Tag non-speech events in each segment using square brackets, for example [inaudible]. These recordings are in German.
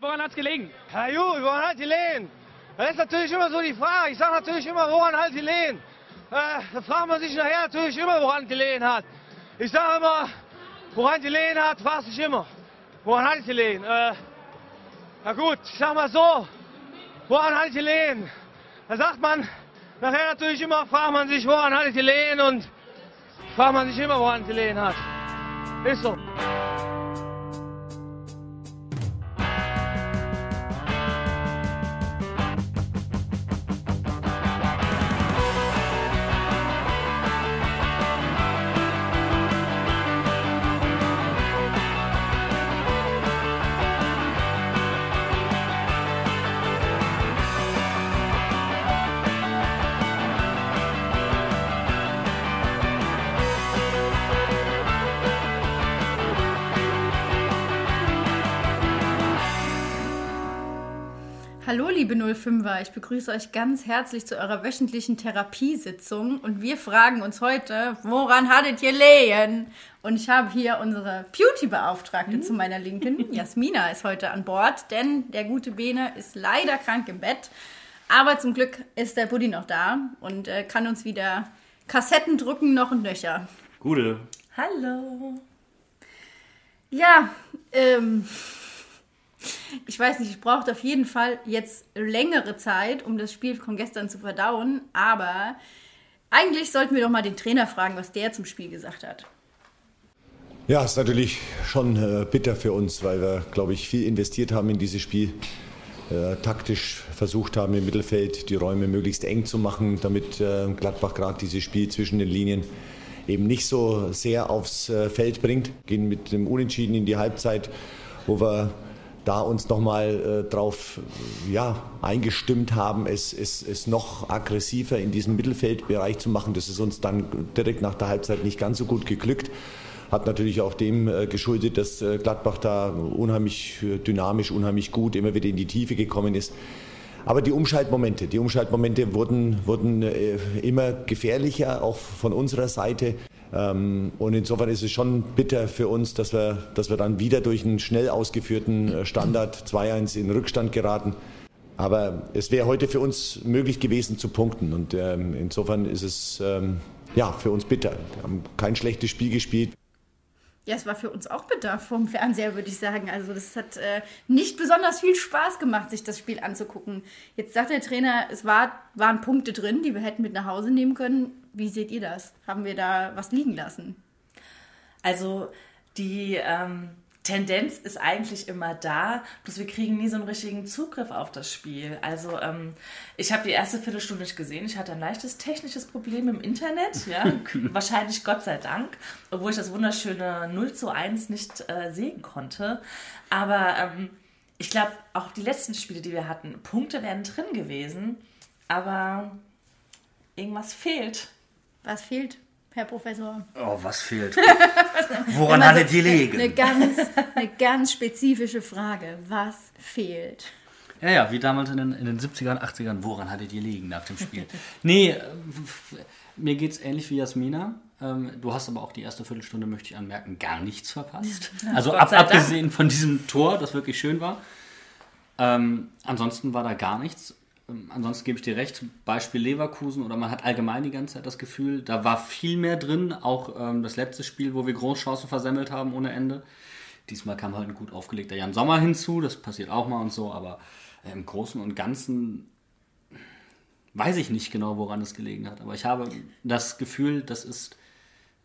Woran hat es gelegen? Herr Ju, woran hat gelegen? Das ist natürlich immer so die Frage. Ich sage natürlich immer, woran hat gelegen? Äh, da fragt man sich nachher natürlich immer, woran gelegen hat. Ich sage immer, woran gelegen hat, fragt sich immer. Woran hat es gelegen? Äh, na gut, ich sag mal so, woran hat es gelegen? Da sagt man, nachher natürlich immer, fragt man sich, woran hat es gelegen und fragt man sich immer, woran es gelegen hat. Ist so. Hallo liebe 05er, ich begrüße euch ganz herzlich zu eurer wöchentlichen Therapiesitzung und wir fragen uns heute, woran hattet ihr lehen? Und ich habe hier unsere Beauty-Beauftragte zu meiner Linken, [laughs] Jasmina ist heute an Bord, denn der gute Bene ist leider krank im Bett, aber zum Glück ist der Buddy noch da und äh, kann uns wieder Kassetten drücken, noch und nöcher. Gute. Hallo. Ja, ähm, ich weiß nicht, ich brauchte auf jeden Fall jetzt längere Zeit, um das Spiel von gestern zu verdauen, aber eigentlich sollten wir doch mal den Trainer fragen, was der zum Spiel gesagt hat. Ja, ist natürlich schon äh, bitter für uns, weil wir, glaube ich, viel investiert haben in dieses Spiel. Äh, taktisch versucht haben, im Mittelfeld die Räume möglichst eng zu machen, damit äh, Gladbach gerade dieses Spiel zwischen den Linien eben nicht so sehr aufs äh, Feld bringt. Gehen mit dem Unentschieden in die Halbzeit, wo wir da uns nochmal äh, drauf ja, eingestimmt haben, es, es, es noch aggressiver in diesem Mittelfeldbereich zu machen. Das ist uns dann direkt nach der Halbzeit nicht ganz so gut geglückt. Hat natürlich auch dem äh, geschuldet, dass äh, Gladbach da unheimlich äh, dynamisch, unheimlich gut immer wieder in die Tiefe gekommen ist. Aber die Umschaltmomente, die Umschaltmomente wurden, wurden immer gefährlicher, auch von unserer Seite. Ähm, und insofern ist es schon bitter für uns, dass wir, dass wir dann wieder durch einen schnell ausgeführten äh, Standard 2-1 in Rückstand geraten. Aber es wäre heute für uns möglich gewesen zu punkten. Und ähm, insofern ist es ähm, ja, für uns bitter. Wir haben kein schlechtes Spiel gespielt. Ja, es war für uns auch bitter vom Fernseher, würde ich sagen. Also das hat äh, nicht besonders viel Spaß gemacht, sich das Spiel anzugucken. Jetzt sagt der Trainer, es war, waren Punkte drin, die wir hätten mit nach Hause nehmen können. Wie seht ihr das? Haben wir da was liegen lassen? Also die ähm, Tendenz ist eigentlich immer da, bloß wir kriegen nie so einen richtigen Zugriff auf das Spiel. Also ähm, ich habe die erste Viertelstunde nicht gesehen. Ich hatte ein leichtes technisches Problem im Internet, ja, [laughs] wahrscheinlich Gott sei Dank, obwohl ich das wunderschöne 0 zu 1 nicht äh, sehen konnte. Aber ähm, ich glaube, auch die letzten Spiele, die wir hatten, Punkte wären drin gewesen, aber irgendwas fehlt. Was fehlt, Herr Professor? Oh, was fehlt? [laughs] Woran hattet ihr Eine liegen? ganz, eine ganz spezifische Frage. Was fehlt? Ja, ja, wie damals in den, in den 70ern, 80ern. Woran hattet ihr liegen nach dem Spiel? Nee, äh, mir geht's ähnlich wie Jasmina. Ähm, du hast aber auch die erste Viertelstunde, möchte ich anmerken, gar nichts verpasst. Also ab, abgesehen von diesem Tor, das wirklich schön war. Ähm, ansonsten war da gar nichts. Ähm, ansonsten gebe ich dir recht, Beispiel Leverkusen oder man hat allgemein die ganze Zeit das Gefühl, da war viel mehr drin. Auch ähm, das letzte Spiel, wo wir Großchancen versemmelt haben ohne Ende. Diesmal kam halt ein gut aufgelegter Jan Sommer hinzu, das passiert auch mal und so, aber äh, im Großen und Ganzen weiß ich nicht genau, woran es gelegen hat. Aber ich habe das Gefühl, dass es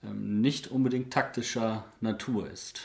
ähm, nicht unbedingt taktischer Natur ist.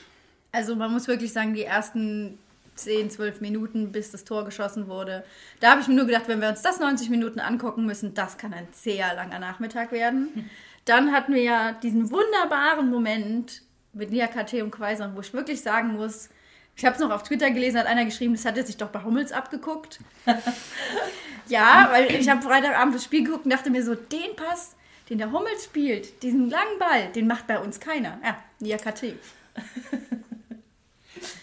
Also man muss wirklich sagen, die ersten 10, 12 Minuten, bis das Tor geschossen wurde, da habe ich mir nur gedacht, wenn wir uns das 90 Minuten angucken müssen, das kann ein sehr langer Nachmittag werden. [laughs] Dann hatten wir ja diesen wunderbaren Moment mit Nia KT und Quaison, wo ich wirklich sagen muss, ich habe es noch auf Twitter gelesen, hat einer geschrieben, das hat er sich doch bei Hummels abgeguckt. [laughs] ja, weil ich habe Freitagabend das Spiel geguckt und dachte mir so, den Pass, den der Hummels spielt, diesen langen Ball, den macht bei uns keiner. Ja, Nia KT. [laughs]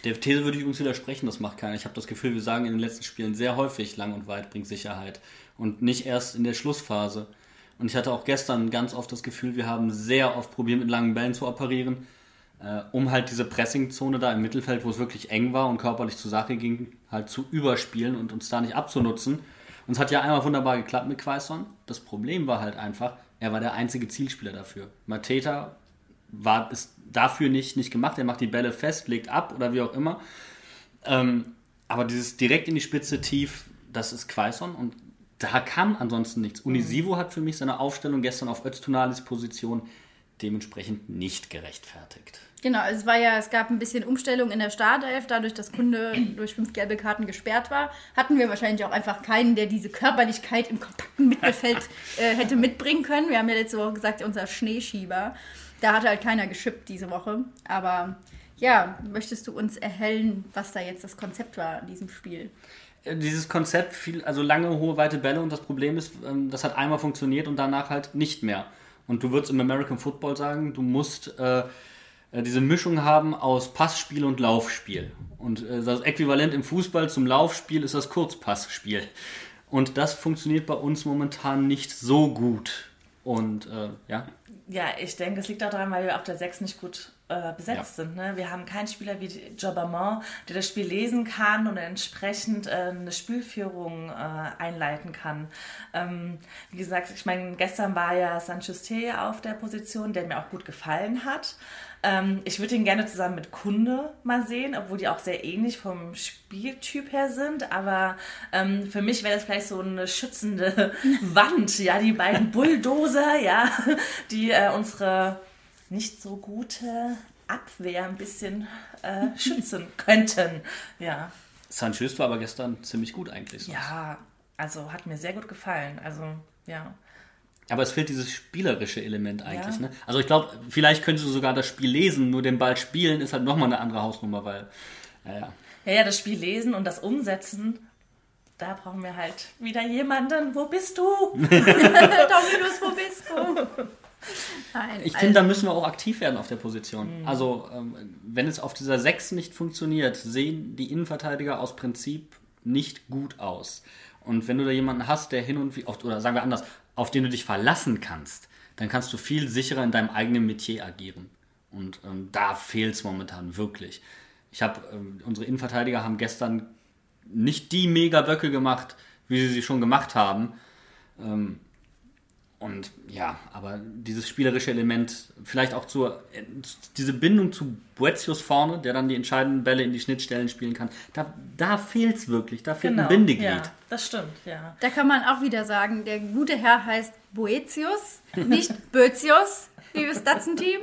Der These würde ich übrigens widersprechen, das macht keiner. Ich habe das Gefühl, wir sagen in den letzten Spielen sehr häufig, lang und weit bringt Sicherheit. Und nicht erst in der Schlussphase. Und ich hatte auch gestern ganz oft das Gefühl, wir haben sehr oft probiert, mit langen Bällen zu operieren. äh, um halt diese Pressingzone da im Mittelfeld, wo es wirklich eng war und körperlich zur Sache ging, halt zu überspielen und uns da nicht abzunutzen. Und es hat ja einmal wunderbar geklappt mit Quaison. Das Problem war halt einfach, er war der einzige Zielspieler dafür. Mateta war es dafür nicht, nicht gemacht. Er macht die Bälle fest, legt ab oder wie auch immer. Ähm, aber dieses direkt in die Spitze tief, das ist Quaison und da kam ansonsten nichts. Unisivo hat für mich seine Aufstellung gestern auf Öztunalis Position dementsprechend nicht gerechtfertigt. Genau, es war ja, es gab ein bisschen Umstellung in der Startelf, dadurch, dass Kunde durch fünf gelbe Karten gesperrt war, hatten wir wahrscheinlich auch einfach keinen, der diese Körperlichkeit im kompakten Mittelfeld äh, hätte mitbringen können. Wir haben ja letzte Woche gesagt, unser Schneeschieber. Da hatte halt keiner geschippt diese Woche. Aber ja, möchtest du uns erhellen, was da jetzt das Konzept war in diesem Spiel? Äh, Dieses Konzept, viel, also lange, hohe, weite Bälle und das Problem ist, ähm, das hat einmal funktioniert und danach halt nicht mehr. Und du würdest im American Football sagen, du musst äh, äh, diese Mischung haben aus Passspiel und Laufspiel. Und äh, das Äquivalent im Fußball zum Laufspiel ist das Kurzpassspiel. Und das funktioniert bei uns momentan nicht so gut. Und äh, ja, Ja, ich denke, es liegt auch daran, weil wir auf der 6 nicht gut äh, besetzt Ja. sind. Ne? Wir haben keinen Spieler wie Jobamon, der das Spiel lesen kann und entsprechend äh, eine Spielführung äh, einleiten kann. Ähm, wie gesagt, ich meine, gestern war ja Sanchez-T auf der Position, der mir auch gut gefallen hat. Ähm, ich würde ihn gerne zusammen mit Kunde mal sehen, obwohl die auch sehr ähnlich vom Spieltyp her sind. Aber ähm, für mich wäre das vielleicht so eine schützende [laughs] Wand, ja, die beiden Bulldozer, ja, die äh, unsere nicht so gute Abwehr ein bisschen äh, schützen [laughs] könnten. Ja. Sanchez war aber gestern ziemlich gut eigentlich. sonst. ja, also hat mir sehr gut gefallen. Also, ja. Aber es fehlt dieses spielerische Element eigentlich. Ja. Ne? Also ich glaube, vielleicht könntest du sogar das Spiel lesen, nur den Ball spielen ist halt nochmal eine andere Hausnummer, weil, naja. Ja, ja, das Spiel lesen und das umsetzen, da brauchen wir halt wieder jemanden. Wo bist du? [laughs] Dominus, wo bist du? Nein, Ich also- finde, da müssen wir auch aktiv werden auf der Position. Also, ähm, wenn es auf dieser 6 nicht funktioniert, sehen die Innenverteidiger aus Prinzip nicht gut aus. Und wenn du da jemanden hast, der hin und wieder, oder sagen wir anders, auf den du dich verlassen kannst, dann kannst du viel sicherer in deinem eigenen Metier agieren. Und ähm, da fehlt es momentan wirklich. Ich habe, ähm, unsere Innenverteidiger haben gestern nicht die Mega-Böcke gemacht, wie sie sie schon gemacht haben. Ähm, und ja, aber dieses spielerische Element, vielleicht auch zur, diese Bindung zu Boetius vorne, der dann die entscheidenden Bälle in die Schnittstellen spielen kann, da, da fehlt es wirklich, da fehlt ein Bindeglied. Genau. Ja, das stimmt, ja. Da kann man auch wieder sagen, der gute Herr heißt Boetius, nicht [laughs] Bötius, liebes Datsen-Team.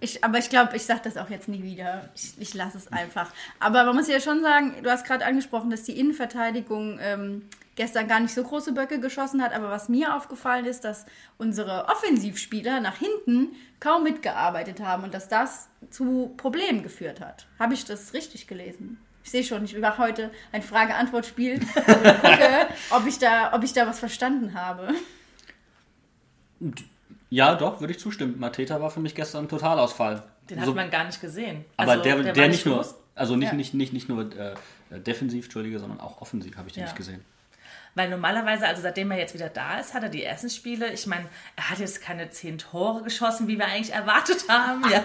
Ich, aber ich glaube, ich sage das auch jetzt nie wieder. Ich, ich lasse es einfach. Aber man muss ja schon sagen, du hast gerade angesprochen, dass die Innenverteidigung ähm, gestern gar nicht so große Böcke geschossen hat. Aber was mir aufgefallen ist, dass unsere Offensivspieler nach hinten kaum mitgearbeitet haben und dass das zu Problemen geführt hat. Habe ich das richtig gelesen? Ich sehe schon, ich mache heute ein Frage-Antwort-Spiel [laughs] und gucke, ob ich, da, ob ich da was verstanden habe. Ja, doch, würde ich zustimmen. Mateta war für mich gestern ein Totalausfall. Den hat So- man gar nicht gesehen. aber Also, der, war der, nicht nur, also nicht, Ja. nicht, nicht, nicht nur äh, defensiv, Entschuldige, sondern auch offensiv habe ich den Ja. nicht gesehen. Weil normalerweise, also seitdem er jetzt wieder da ist, hat er die ersten Spiele, ich meine, er hat jetzt keine zehn Tore geschossen, wie wir eigentlich erwartet haben, ja.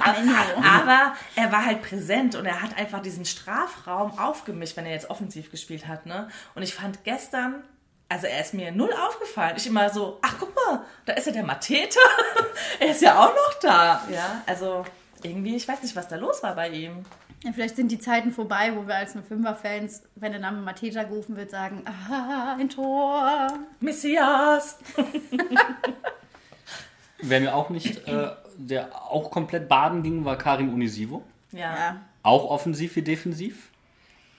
aber er war halt präsent und er hat einfach diesen Strafraum aufgemischt, wenn er jetzt offensiv gespielt hat, ne? Und ich fand gestern, also er ist mir null aufgefallen. Ich immer so, ach guck mal, da ist ja der Matete, [laughs] er ist ja auch noch da, ja. Also irgendwie, ich weiß nicht, was da los war bei ihm. Ja, vielleicht sind die Zeiten vorbei, wo wir als nur Fünfer-Fans, wenn der Name Mateta gerufen wird, sagen, ah, ein Tor. Messias! [laughs] Wer mir auch nicht, äh, der auch komplett baden ging, war Karim Unisivo. Ja. Auch offensiv wie defensiv.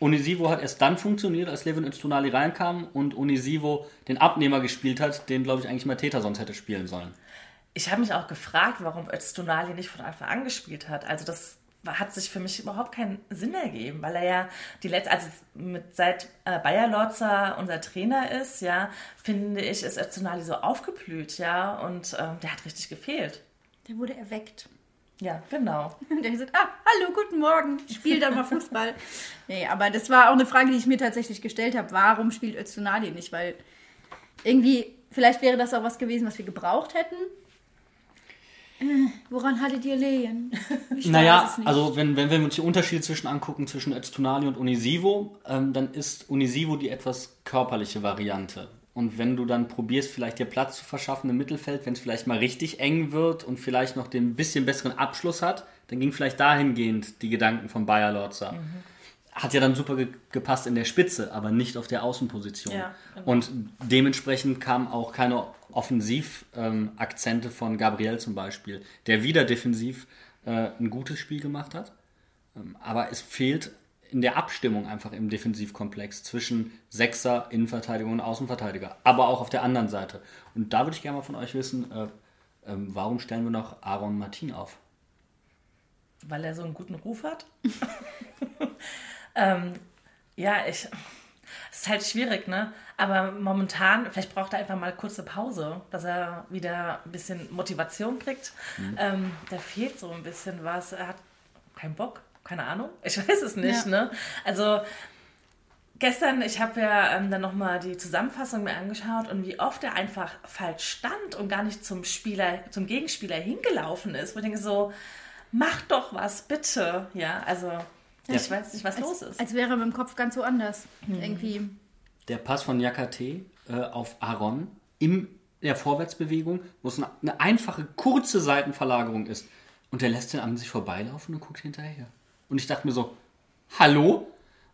Unisivo hat erst dann funktioniert, als Levin Öztunali reinkam und Unisivo den Abnehmer gespielt hat, den, glaube ich, eigentlich Mateta sonst hätte spielen sollen. Ich habe mich auch gefragt, warum Öztunali nicht von Anfang an gespielt hat. Also das hat sich für mich überhaupt keinen Sinn ergeben, weil er ja die letzte, also mit, seit äh, Bayer Lorzer unser Trainer ist, ja, finde ich, ist Öztunali so aufgeblüht, ja, und ähm, der hat richtig gefehlt. der wurde erweckt. Ja, genau. Und [laughs] der gesagt, ah, hallo, guten Morgen, ich spiele dann mal Fußball. nee, aber das war auch eine Frage, die ich mir tatsächlich gestellt habe. Warum spielt Öztunali nicht? Weil irgendwie, vielleicht wäre das auch was gewesen, was wir gebraucht hätten. Woran hattet ihr Lehen? [laughs] Naja, also wenn, wenn wir uns die Unterschiede zwischen angucken zwischen Öztunali und Unisivo, ähm, dann ist Unisivo die etwas körperliche Variante. Und wenn du dann probierst, vielleicht dir Platz zu verschaffen im Mittelfeld, wenn es vielleicht mal richtig eng wird und vielleicht noch den bisschen besseren Abschluss hat, dann ging vielleicht dahingehend die Gedanken von Bayer Lorza. Hat ja dann super ge gepasst in der Spitze, aber nicht auf der Außenposition. Ja, genau. Und dementsprechend kamen auch keine Offensiv-Akzente von Gabriel zum Beispiel, der wieder defensiv äh, ein gutes Spiel gemacht hat. Ähm, aber es fehlt in der Abstimmung einfach im Defensivkomplex zwischen Sechser, Innenverteidigung und Außenverteidiger, aber auch auf der anderen Seite. Und da würde ich gerne mal von euch wissen, äh, ähm, warum stellen wir noch Aaron Martin auf? Weil er so einen guten Ruf hat. [laughs] ähm, ja, ich. Es ist halt schwierig, ne? Aber momentan, vielleicht braucht er einfach mal kurze Pause, dass er wieder ein bisschen Motivation kriegt. Ähm, da fehlt so ein bisschen was. Er hat keinen Bock, keine Ahnung. Ich [laughs] weiß es nicht, Ja. ne? Also gestern, ich habe ja ähm, dann nochmal die Zusammenfassung mir angeschaut und wie oft er einfach falsch stand und gar nicht zum Spieler, zum Gegenspieler hingelaufen ist. Wo ich denke so, mach doch was, bitte. Ja, also ich weiß nicht, was los ist. Als wäre er mit dem Kopf ganz woanders. Irgendwie. Der Pass von Yakate äh, auf Aaron in der Vorwärtsbewegung, wo es eine, eine einfache, kurze Seitenverlagerung ist. Und der lässt den an sich vorbeilaufen und guckt hinterher. Und ich dachte mir so, hallo?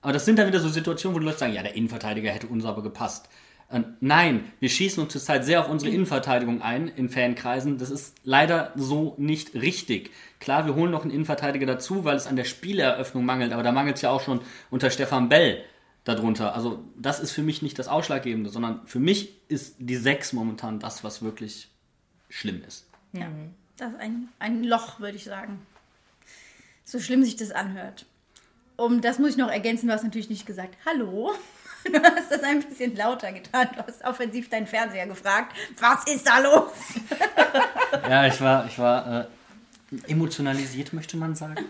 Aber das sind dann wieder so Situationen, wo die Leute sagen, ja, der Innenverteidiger hätte uns aber gepasst. Ähm, nein, wir schießen uns zurzeit sehr auf unsere Innenverteidigung ein in Fankreisen. Das ist leider so nicht richtig. Klar, wir holen noch einen Innenverteidiger dazu, weil es an der Spieleröffnung mangelt, aber da mangelt es ja auch schon unter Stefan Bell darunter. Also das ist für mich nicht das Ausschlaggebende, sondern für mich ist die 6 momentan das, was wirklich schlimm ist. Ja. Das ist ein, ein Loch, würde ich sagen. So schlimm sich das anhört. Um das muss ich noch ergänzen, du hast natürlich nicht gesagt, hallo. [laughs] Du hast das ein bisschen lauter getan. Du hast offensiv deinen Fernseher gefragt, was ist da los? [laughs] Ja, ich war, ich war äh, emotionalisiert, möchte man sagen. [laughs]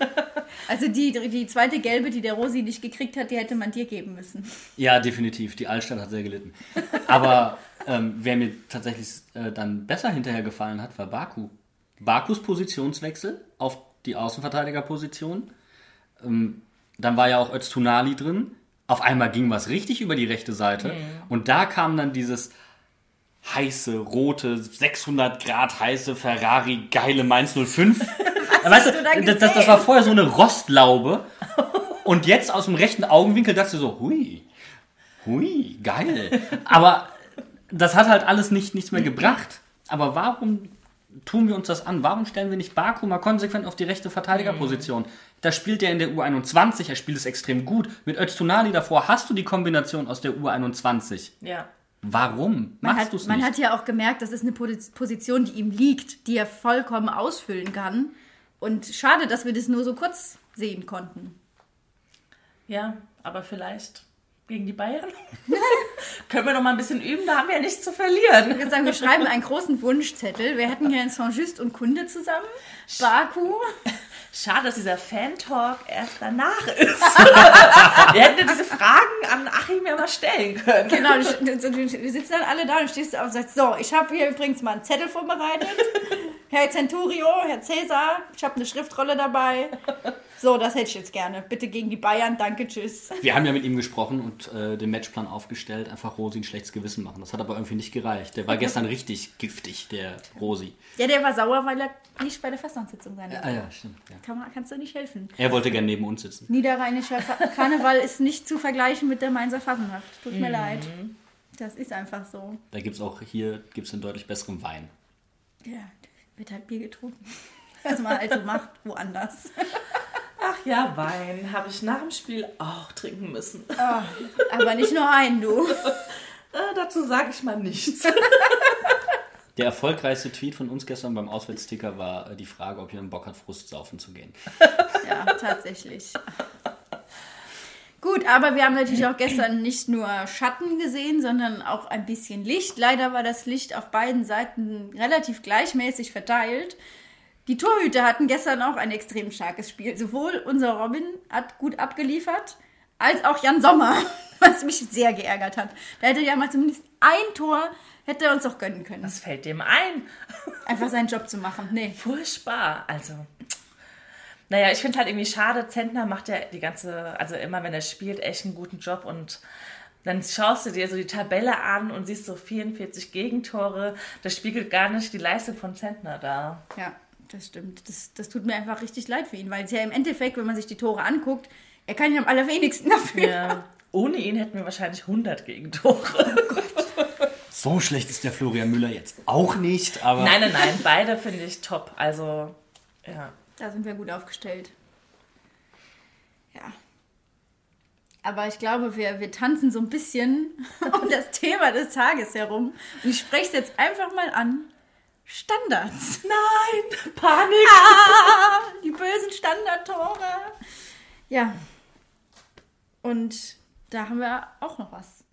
Also die, die zweite gelbe, die der Rosi nicht gekriegt hat, die hätte man dir geben müssen. Ja, definitiv. Die Altstadt hat sehr gelitten. Aber ähm, wer mir tatsächlich äh, dann besser hinterher gefallen hat, war Baku. Bakus Positionswechsel auf die Außenverteidigerposition. Ähm, dann war ja auch Öztunali drin. Auf einmal ging was richtig über die rechte Seite. Und da kam dann dieses heiße, rote, 600 Grad heiße Ferrari, geile Mainz 05. [laughs] weißt du du, das, das, das war vorher so eine Rostlaube. [laughs] Und jetzt aus dem rechten Augenwinkel dachte so, hui, hui, geil. Aber das hat halt alles nicht, nichts mehr gebracht. Aber warum tun wir uns das an? Warum stellen wir nicht Baku mal konsequent auf die rechte Verteidigerposition? Da spielt er in der U21, er spielt es extrem gut. Mit Öztunali davor hast du die Kombination aus der U21. Ja. Warum Man, machst hat, du es man nicht? hat ja auch gemerkt, das ist eine Posi- Position, die ihm liegt, die er vollkommen ausfüllen kann. Und schade, dass wir das nur so kurz sehen konnten. Ja, aber vielleicht gegen die Bayern. [laughs] Können wir noch mal ein bisschen üben, da haben wir ja nichts zu verlieren. Ich würde sagen, wir schreiben einen großen Wunschzettel. Wir hätten gerne Saint-Just und Kunde zusammen. Baku. [laughs] Schade, dass dieser Fan-Talk erst danach ist. [laughs] wir hätten ja diese Fragen an Achim ja mal stellen können. Genau, wir sitzen dann alle da und stehst auf und sagst, so, ich habe hier übrigens mal einen Zettel vorbereitet. Herr Centurio, Herr Cäsar, ich habe eine Schriftrolle dabei. So, das hätte ich jetzt gerne. Bitte gegen die Bayern, danke, tschüss. Wir haben ja mit ihm gesprochen und äh, den Matchplan aufgestellt, einfach Rosi ein schlechtes Gewissen machen. Das hat aber irgendwie nicht gereicht. Der war gestern richtig giftig, der Rosi. Ja, der war sauer, weil er nicht bei der Festlandssitzung sein Ah ja, stimmt. Ja. Kann man, kannst du nicht helfen. Er wollte gerne neben uns sitzen. Niederrheinischer [laughs] Karneval ist nicht zu vergleichen mit der Mainzer Fasnacht. Tut mir leid. Das ist einfach so. Da gibt es auch hier gibt's einen deutlich besseren Wein. Ja, wird halt Bier getrunken. Was [laughs] man also macht, woanders. Ach ja, Wein habe ich nach dem Spiel auch trinken müssen. Aber nicht nur einen, du. [laughs] Äh, dazu sage ich mal nichts. [laughs] Der erfolgreichste Tweet von uns gestern beim Auswärtsticker war äh, die Frage, ob jemand Bock hat, Frustsaufen zu gehen. Ja, tatsächlich. Gut, aber wir haben natürlich auch gestern nicht nur Schatten gesehen, sondern auch ein bisschen Licht. Leider war das Licht auf beiden Seiten relativ gleichmäßig verteilt. Die Torhüter hatten gestern auch ein extrem starkes Spiel. Sowohl unser Robin hat gut abgeliefert, als auch Jan Sommer [laughs] was mich sehr geärgert hat. Da hätte ja mal zumindest ein Tor, hätte er uns auch gönnen können. Was fällt dem ein? Einfach seinen Job zu machen. Nee. Furchtbar. Also, naja, ich finde halt irgendwie schade. Zentner macht ja die ganze, also immer wenn er spielt, echt einen guten Job und dann schaust du dir so die Tabelle an und siehst so 44 Gegentore. Das spiegelt gar nicht die Leistung von Zentner dar. Ja, das stimmt. Das, das tut mir einfach richtig leid für ihn, weil es ja im Endeffekt, wenn man sich die Tore anguckt, er kann ja am allerwenigsten dafür. Ja. Ohne ihn hätten wir wahrscheinlich 100 Gegentore. So schlecht ist der Florian Müller jetzt auch nicht, aber. Nein, nein, nein, beide finde ich top. Also, ja. Da sind wir gut aufgestellt. Ja. Aber ich glaube, wir, wir tanzen so ein bisschen [laughs] um das Thema des Tages herum. Und ich spreche es jetzt einfach mal an. Standards. Nein, [laughs] Panik. Ah, [laughs] die bösen Standardtore. Ja. Und da haben wir auch noch was.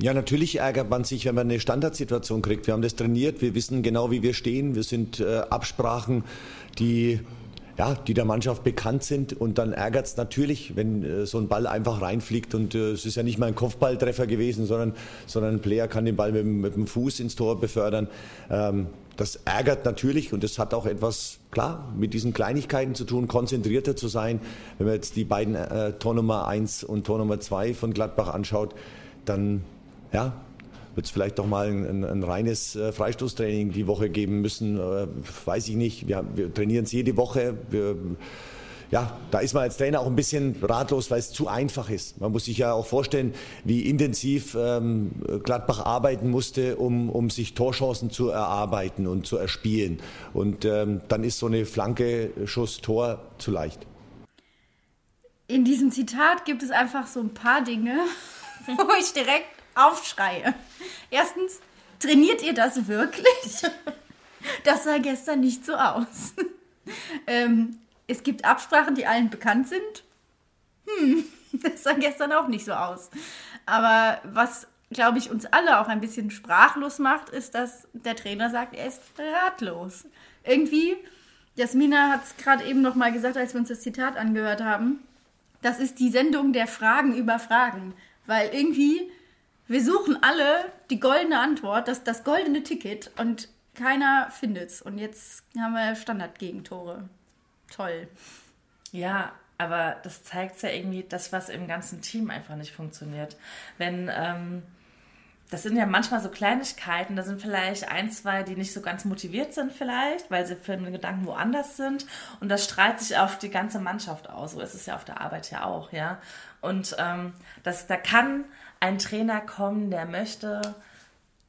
Ja, natürlich ärgert man sich, wenn man eine Standardsituation kriegt. Wir haben das trainiert, wir wissen genau, wie wir stehen. Wir sind äh, Absprachen, die ja, die der Mannschaft bekannt sind. Und dann ärgert es natürlich, wenn äh, so ein Ball einfach reinfliegt. Und äh, es ist ja nicht mal ein Kopfballtreffer gewesen, sondern, sondern ein Player kann den Ball mit, mit dem Fuß ins Tor befördern. Ähm, das ärgert natürlich und das hat auch etwas, klar, mit diesen Kleinigkeiten zu tun, konzentrierter zu sein. Wenn man jetzt die beiden äh, Tor Nummer 1 und Tor Nummer 2 von Gladbach anschaut, dann ja, wird es vielleicht doch mal ein, ein reines äh, Freistoßtraining die Woche geben müssen. Äh, weiß ich nicht. Wir, wir trainieren es jede Woche. Wir, ja, da ist man als Trainer auch ein bisschen ratlos, weil es zu einfach ist. Man muss sich ja auch vorstellen, wie intensiv ähm, Gladbach arbeiten musste, um, um sich Torchancen zu erarbeiten und zu erspielen. Und ähm, dann ist so eine Flanke, Schuss, Tor zu leicht. In diesem Zitat gibt es einfach so ein paar Dinge, [laughs] wo ich direkt aufschreie. Erstens, trainiert ihr das wirklich? [laughs] Das sah gestern nicht so aus. Ähm, es gibt Absprachen, die allen bekannt sind. Hm, [laughs] das sah gestern auch nicht so aus. Aber was, glaube ich, uns alle auch ein bisschen sprachlos macht, ist, dass der Trainer sagt, er ist ratlos. Irgendwie, Jasmina hat es gerade eben noch mal gesagt, als wir uns das Zitat angehört haben, das ist die Sendung der Fragen über Fragen. Weil irgendwie, wir suchen alle die goldene Antwort, das, das goldene Ticket und keiner findet's. Und jetzt haben wir Standardgegentore. Toll. Ja, aber das zeigt ja irgendwie das, was im ganzen Team einfach nicht funktioniert. Wenn, ähm, das sind ja manchmal so Kleinigkeiten, da sind vielleicht ein, zwei, die nicht so ganz motiviert sind vielleicht, weil sie für den Gedanken woanders sind und das strahlt sich auf die ganze Mannschaft aus. So ist es ja auf der Arbeit ja auch, ja. Und ähm, das, da kann ein Trainer kommen, der möchte,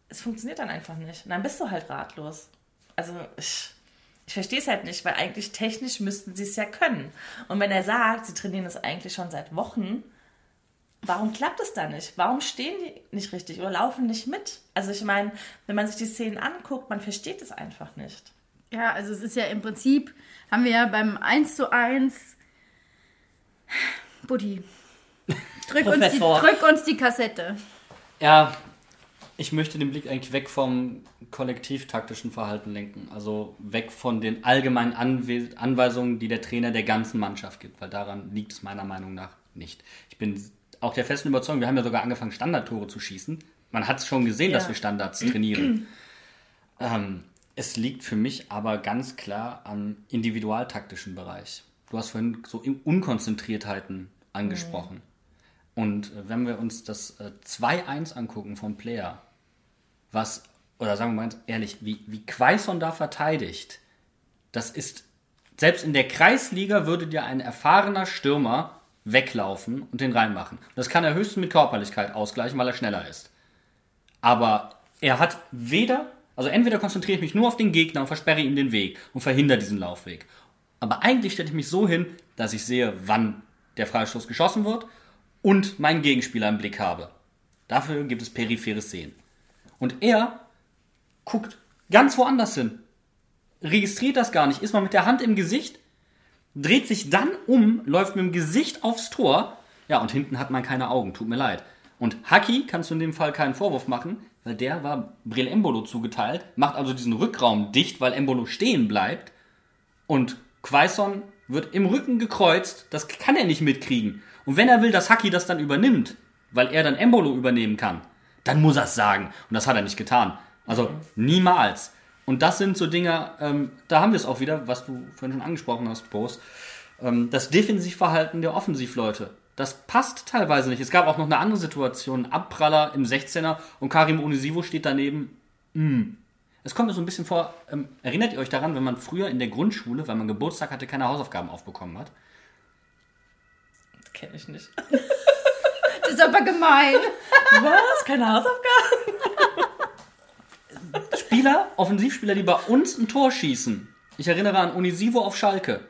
es funktioniert dann einfach nicht. Und dann bist du halt ratlos. Also ich, ich verstehe es halt nicht, weil eigentlich technisch müssten sie es ja können. Und wenn er sagt, sie trainieren das eigentlich schon seit Wochen, warum klappt es da nicht? Warum stehen die nicht richtig oder laufen nicht mit? Also ich meine, wenn man sich die Szenen anguckt, man versteht es einfach nicht. Ja, also es ist ja im Prinzip, haben wir ja beim 1 zu 1, Buddy, drück uns, die, drück uns die Kassette. Ja, ich möchte den Blick eigentlich weg vom kollektiv-taktischen Verhalten lenken. Also weg von den allgemeinen Anwe Anweisungen, die der Trainer der ganzen Mannschaft gibt, weil daran liegt es meiner Meinung nach nicht. Ich bin auch der festen Überzeugung, wir haben ja sogar angefangen, Standardtore zu schießen. Man hat es schon gesehen, Ja. dass wir Standards trainieren. [clears throat] ähm, es liegt für mich aber ganz klar am individualtaktischen Bereich. Du hast vorhin so Unkonzentriertheiten angesprochen. Und äh, wenn wir uns das äh, 2-1 angucken vom Player, was, oder sagen wir mal ganz ehrlich, wie, wie Quaison da verteidigt, das ist, selbst in der Kreisliga würde dir ein erfahrener Stürmer weglaufen und den reinmachen. Das kann er höchstens mit Körperlichkeit ausgleichen, weil er schneller ist. Aber er hat weder, also entweder konzentriere ich mich nur auf den Gegner und versperre ihm den Weg und verhindere diesen Laufweg. Aber eigentlich stelle ich mich so hin, dass ich sehe, wann der Freistoß geschossen wird und meinen Gegenspieler im Blick habe. Dafür gibt es peripheres Sehen. Und er guckt ganz woanders hin. Registriert das gar nicht, ist mal mit der Hand im Gesicht, dreht sich dann um, läuft mit dem Gesicht aufs Tor. Ja, und hinten hat man keine Augen, tut mir leid. Und Haki kannst du in dem Fall keinen Vorwurf machen, weil der war Brel Embolo zugeteilt, macht also diesen Rückraum dicht, weil Embolo stehen bleibt. Und Quaison wird im Rücken gekreuzt, das kann er nicht mitkriegen. Und wenn er will, dass Haki das dann übernimmt, weil er dann Embolo übernehmen kann, dann muss er es sagen. Und das hat er nicht getan. Also niemals. Und das sind so Dinge, ähm, da haben wir es auch wieder, was du vorhin schon angesprochen hast, Post. Ähm, das Defensivverhalten der Offensivleute. Das passt teilweise nicht. Es gab auch noch eine andere Situation. Abpraller im 16er und Karim Onisivo steht daneben. Mm. Es kommt mir so ein bisschen vor, ähm, erinnert ihr euch daran, wenn man früher in der Grundschule, weil man Geburtstag hatte, keine Hausaufgaben aufbekommen hat? Kenne ich nicht. [laughs] Das ist aber gemein. Was? Keine Hausaufgaben? Spieler, Offensivspieler, die bei uns ein Tor schießen, ich erinnere an Unisivo auf Schalke,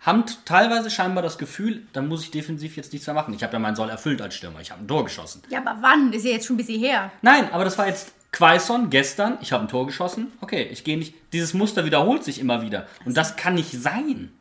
haben teilweise scheinbar das Gefühl, dann muss ich defensiv jetzt nichts mehr machen. Ich habe ja meinen Soll erfüllt als Stürmer. Ich habe ein Tor geschossen. Ja, aber wann? Das ist ja jetzt schon ein bisschen her. Nein, aber das war jetzt Quaison gestern. Ich habe ein Tor geschossen. Okay, ich gehe nicht. Dieses Muster wiederholt sich immer wieder. Und das kann nicht sein.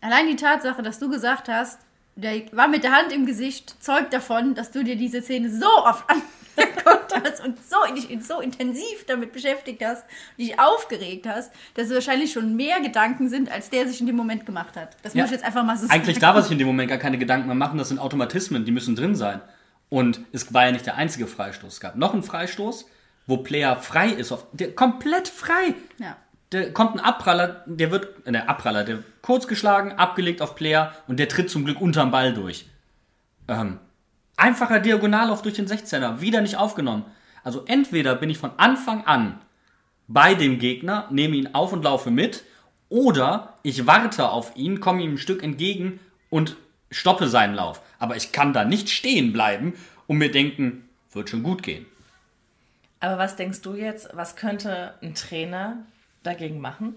Allein die Tatsache, dass du gesagt hast, der war mit der Hand im Gesicht, zeugt davon, dass du dir diese Szene so oft [laughs] angeguckt hast und so, dich so intensiv damit beschäftigt hast, dich aufgeregt hast, dass es wahrscheinlich schon mehr Gedanken sind, als der sich in dem Moment gemacht hat. Das Ja. muss ich jetzt einfach mal so Eigentlich sagen. darf er sich in dem Moment gar keine Gedanken mehr machen. Das sind Automatismen, die müssen drin sein. Und es war ja nicht der einzige Freistoß. Es gab noch einen Freistoß, wo Player frei ist. Auf, der, komplett frei. Ja. Da kommt ein Abpraller, der wird, äh, der Abpraller, der kurz geschlagen, abgelegt auf Player und der tritt zum Glück unterm Ball durch. Ähm, einfacher Diagonallauf durch den 16er, wieder nicht aufgenommen. Also entweder bin ich von Anfang an bei dem Gegner, nehme ihn auf und laufe mit, oder ich warte auf ihn, komme ihm ein Stück entgegen und stoppe seinen Lauf. Aber ich kann da nicht stehen bleiben und mir denken, wird schon gut gehen. Aber was denkst du jetzt, was könnte ein Trainer dagegen machen?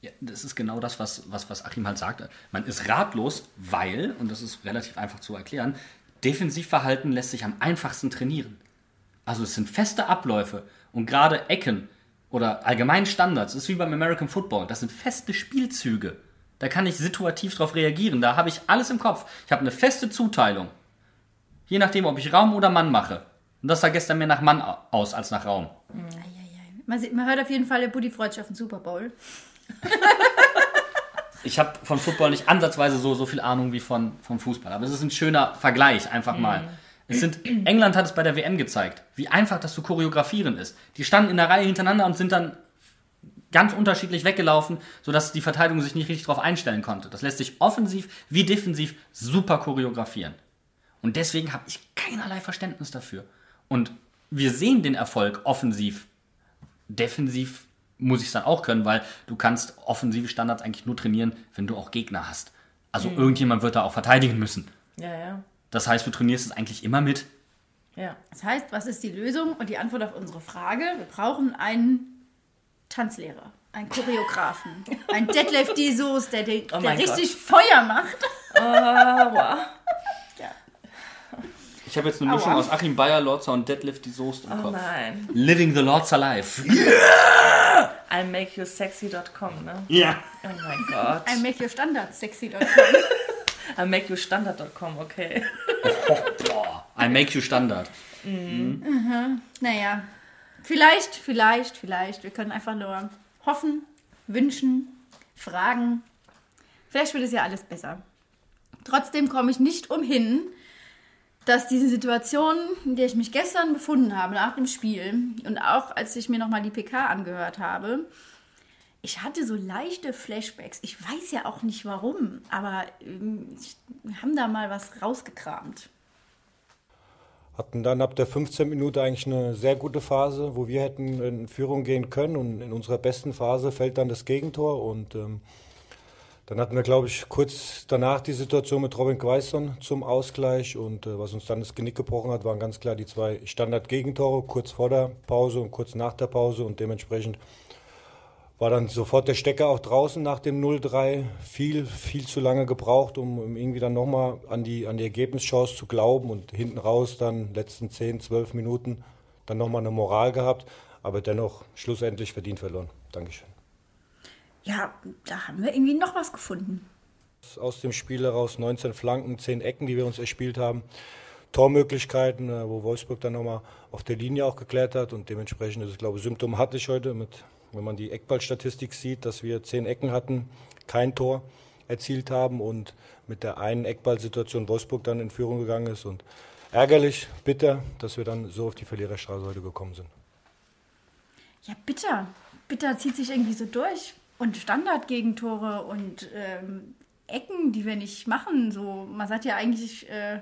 Ja, das ist genau das, was, was, was Achim halt sagte. Man ist ratlos, weil, und das ist relativ einfach zu erklären, Defensivverhalten lässt sich am einfachsten trainieren. Also es sind feste Abläufe und gerade Ecken oder allgemein Standards, das ist wie beim American Football, das sind feste Spielzüge. Da kann ich situativ darauf reagieren, da habe ich alles im Kopf. Ich habe eine feste Zuteilung. Je nachdem, ob ich Raum oder Mann mache. Und das sah gestern mehr nach Mann aus als nach Raum. Man, sieht, man hört auf jeden Fall, der Buddy freut sich auf den Super Bowl. Ich habe von Football nicht ansatzweise so, so viel Ahnung wie von, vom Fußball. Aber es ist ein schöner Vergleich, einfach mal. Es sind, England hat es bei der WM gezeigt, wie einfach das zu choreografieren ist. Die standen in der Reihe hintereinander und sind dann ganz unterschiedlich weggelaufen, sodass die Verteidigung sich nicht richtig darauf einstellen konnte. Das lässt sich offensiv wie defensiv super choreografieren. Und deswegen habe ich keinerlei Verständnis dafür. Und wir sehen den Erfolg offensiv. Defensiv muss ich es dann auch können, weil du kannst offensive Standards eigentlich nur trainieren, wenn du auch Gegner hast. Also irgendjemand wird da auch verteidigen müssen. Ja, ja. Das heißt, du trainierst es eigentlich immer mit. Ja. Das heißt, was ist die Lösung? Und die Antwort auf unsere Frage, wir brauchen einen Tanzlehrer, einen Choreografen, [laughs] einen Detlef D. Soos, der, der, Oh der richtig Feuer macht. Ich habe jetzt eine Mischung Aua. aus Achim Bayer, Lorzer und Deadlift die Soest im Oh Kopf. nein. Living the Lords Alive. I'll make you sexy.com, ne? Ja. Oh mein Gott. Ein Make Your Standard sexy.com. [laughs] I'll make you standard.com, okay. I make you Standard. Naja, vielleicht, vielleicht, vielleicht. Wir können einfach nur hoffen, wünschen, fragen. Vielleicht wird es ja alles besser. Trotzdem komme ich nicht umhin, dass diese Situation, in der ich mich gestern befunden habe, nach dem Spiel und auch als ich mir nochmal die PK angehört habe, ich hatte so leichte Flashbacks. Ich weiß ja auch nicht warum, aber ähm, wir haben da mal was rausgekramt. Hatten dann ab der 15 Minute eigentlich eine sehr gute Phase, wo wir hätten in Führung gehen können. Und in unserer besten Phase fällt dann das Gegentor. Und ähm, dann hatten wir, glaube ich, kurz danach die Situation mit Robin Quaison zum Ausgleich. Und äh, was uns dann das Genick gebrochen hat, waren ganz klar die zwei Standard-Gegentore, kurz vor der Pause und kurz nach der Pause. Und dementsprechend war dann sofort der Stecker auch draußen nach dem 0-3. Viel, viel zu lange gebraucht, um, irgendwie dann nochmal an die, an die Ergebnischance zu glauben und hinten raus dann letzten 10, 12 Minuten dann nochmal eine Moral gehabt, aber dennoch schlussendlich verdient verloren. Dankeschön. Ja, da haben wir irgendwie noch was gefunden. Aus dem Spiel heraus 19 Flanken, 10 Ecken, die wir uns erspielt haben. Tormöglichkeiten, äh, wo Wolfsburg dann nochmal auf der Linie auch geklärt hat und dementsprechend ist es, glaube ich, symptomatisch heute, mit, wenn man die Eckballstatistik sieht, dass wir 10 Ecken hatten, kein Tor erzielt haben und mit der einen Eckballsituation Wolfsburg dann in Führung gegangen ist. Und ärgerlich, bitter, dass wir dann so auf die Verliererstraße heute gekommen sind. Ja, bitter. Bitter zieht sich irgendwie so durch. Und Standardgegentore und ähm, Ecken, die wir nicht machen. So, man sagt ja eigentlich, äh,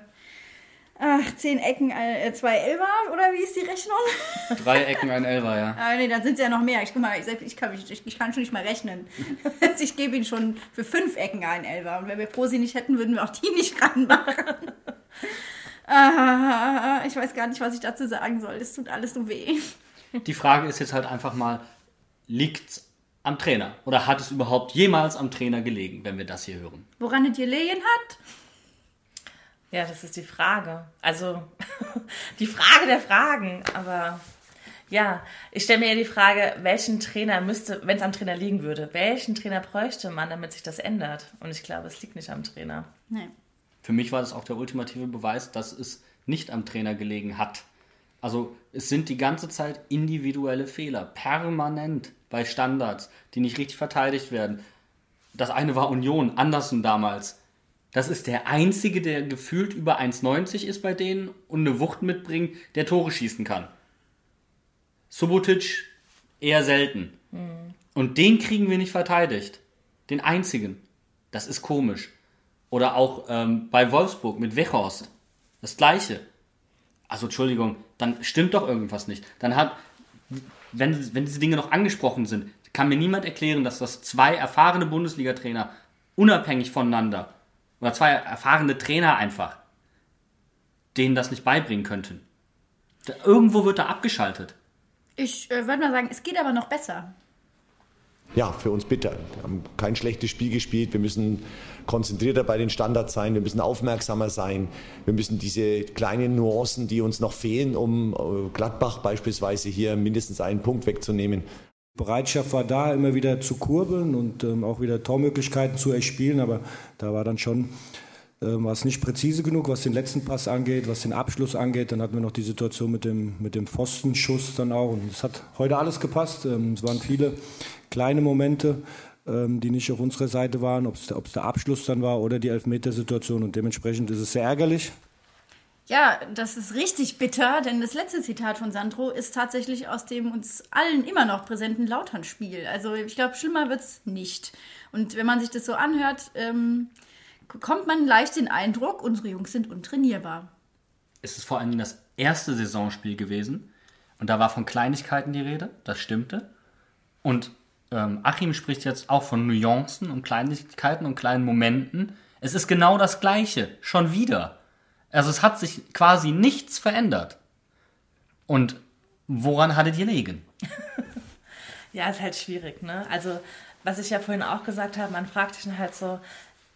ach, zehn Ecken, äh, zwei Elfer, oder wie ist die Rechnung? [laughs] Drei Ecken, ein Elfer, ja. Ah, nee, dann sind es ja noch mehr. Ich, guck mal, ich, ich, kann, ich, ich kann schon nicht mal rechnen. [laughs] Ich gebe Ihnen schon für fünf Ecken einen Elfer. Und wenn wir Prosi nicht hätten, würden wir auch die nicht ranmachen. [laughs] ah, ich weiß gar nicht, was ich dazu sagen soll. Es tut alles so weh. Die Frage ist jetzt halt einfach mal, liegt's am Trainer? Oder hat es überhaupt jemals am Trainer gelegen, wenn wir das hier hören? Woran es gelegen hat? Ja, das ist die Frage. Also, [laughs] die Frage der Fragen. Aber ja, ich stelle mir ja die Frage, welchen Trainer müsste, wenn es am Trainer liegen würde, welchen Trainer bräuchte man, damit sich das ändert? Und ich glaube, es liegt nicht am Trainer. Nee. Für mich war das auch der ultimative Beweis, dass es nicht am Trainer gelegen hat. Also es sind die ganze Zeit individuelle Fehler, permanent bei Standards, die nicht richtig verteidigt werden. Das eine war Union, Andersen damals. Das ist der einzige, der gefühlt über 1,90 ist bei denen und eine Wucht mitbringt, der Tore schießen kann. Subotic eher selten. Und den kriegen wir nicht verteidigt. Den einzigen. Das ist komisch. Oder auch ähm, bei Wolfsburg mit Wechhorst. Das gleiche. Also Entschuldigung, dann stimmt doch irgendwas nicht. Dann hat, wenn, wenn diese Dinge noch angesprochen sind, kann mir niemand erklären, dass das zwei erfahrene Bundesliga-Trainer unabhängig voneinander oder zwei erfahrene Trainer einfach denen das nicht beibringen könnten. Da, irgendwo wird da abgeschaltet. Ich äh, würde mal sagen, es geht aber noch besser. Ja, für uns bitter. Wir haben kein schlechtes Spiel gespielt. Wir müssen konzentrierter bei den Standards sein. Wir müssen aufmerksamer sein. Wir müssen diese kleinen Nuancen, die uns noch fehlen, um äh, Gladbach beispielsweise hier mindestens einen Punkt wegzunehmen. Bereitschaft war da, immer wieder zu kurbeln und ähm, auch wieder Tormöglichkeiten zu erspielen, aber da war dann schon war es nicht präzise genug, was den letzten Pass angeht, was den Abschluss angeht. Dann hatten wir noch die Situation mit dem, mit dem Pfostenschuss dann auch. Und es hat heute alles gepasst. Ähm, es waren viele kleine Momente, ähm, die nicht auf unserer Seite waren, ob es der, ob's der Abschluss dann war oder die Elfmetersituation. Und dementsprechend ist es sehr ärgerlich. Ja, das ist richtig bitter, denn das letzte Zitat von Sandro ist tatsächlich aus dem uns allen immer noch präsenten Lautern-Spiel. Also ich glaube, schlimmer wird's nicht. Und wenn man sich das so anhört, ähm, bekommt man leicht den Eindruck, unsere Jungs sind untrainierbar. Es ist vor allem das erste Saisonspiel gewesen und da war von Kleinigkeiten die Rede, das stimmte. Und ähm, Achim spricht jetzt auch von Nuancen und Kleinigkeiten und kleinen Momenten. Es ist genau das Gleiche, schon wieder. Also es hat sich quasi nichts verändert. Und woran hattet ihr liegen? [laughs] Ja, ist halt schwierig, ne? Also, was ich ja vorhin auch gesagt habe, man fragt sich dann halt so,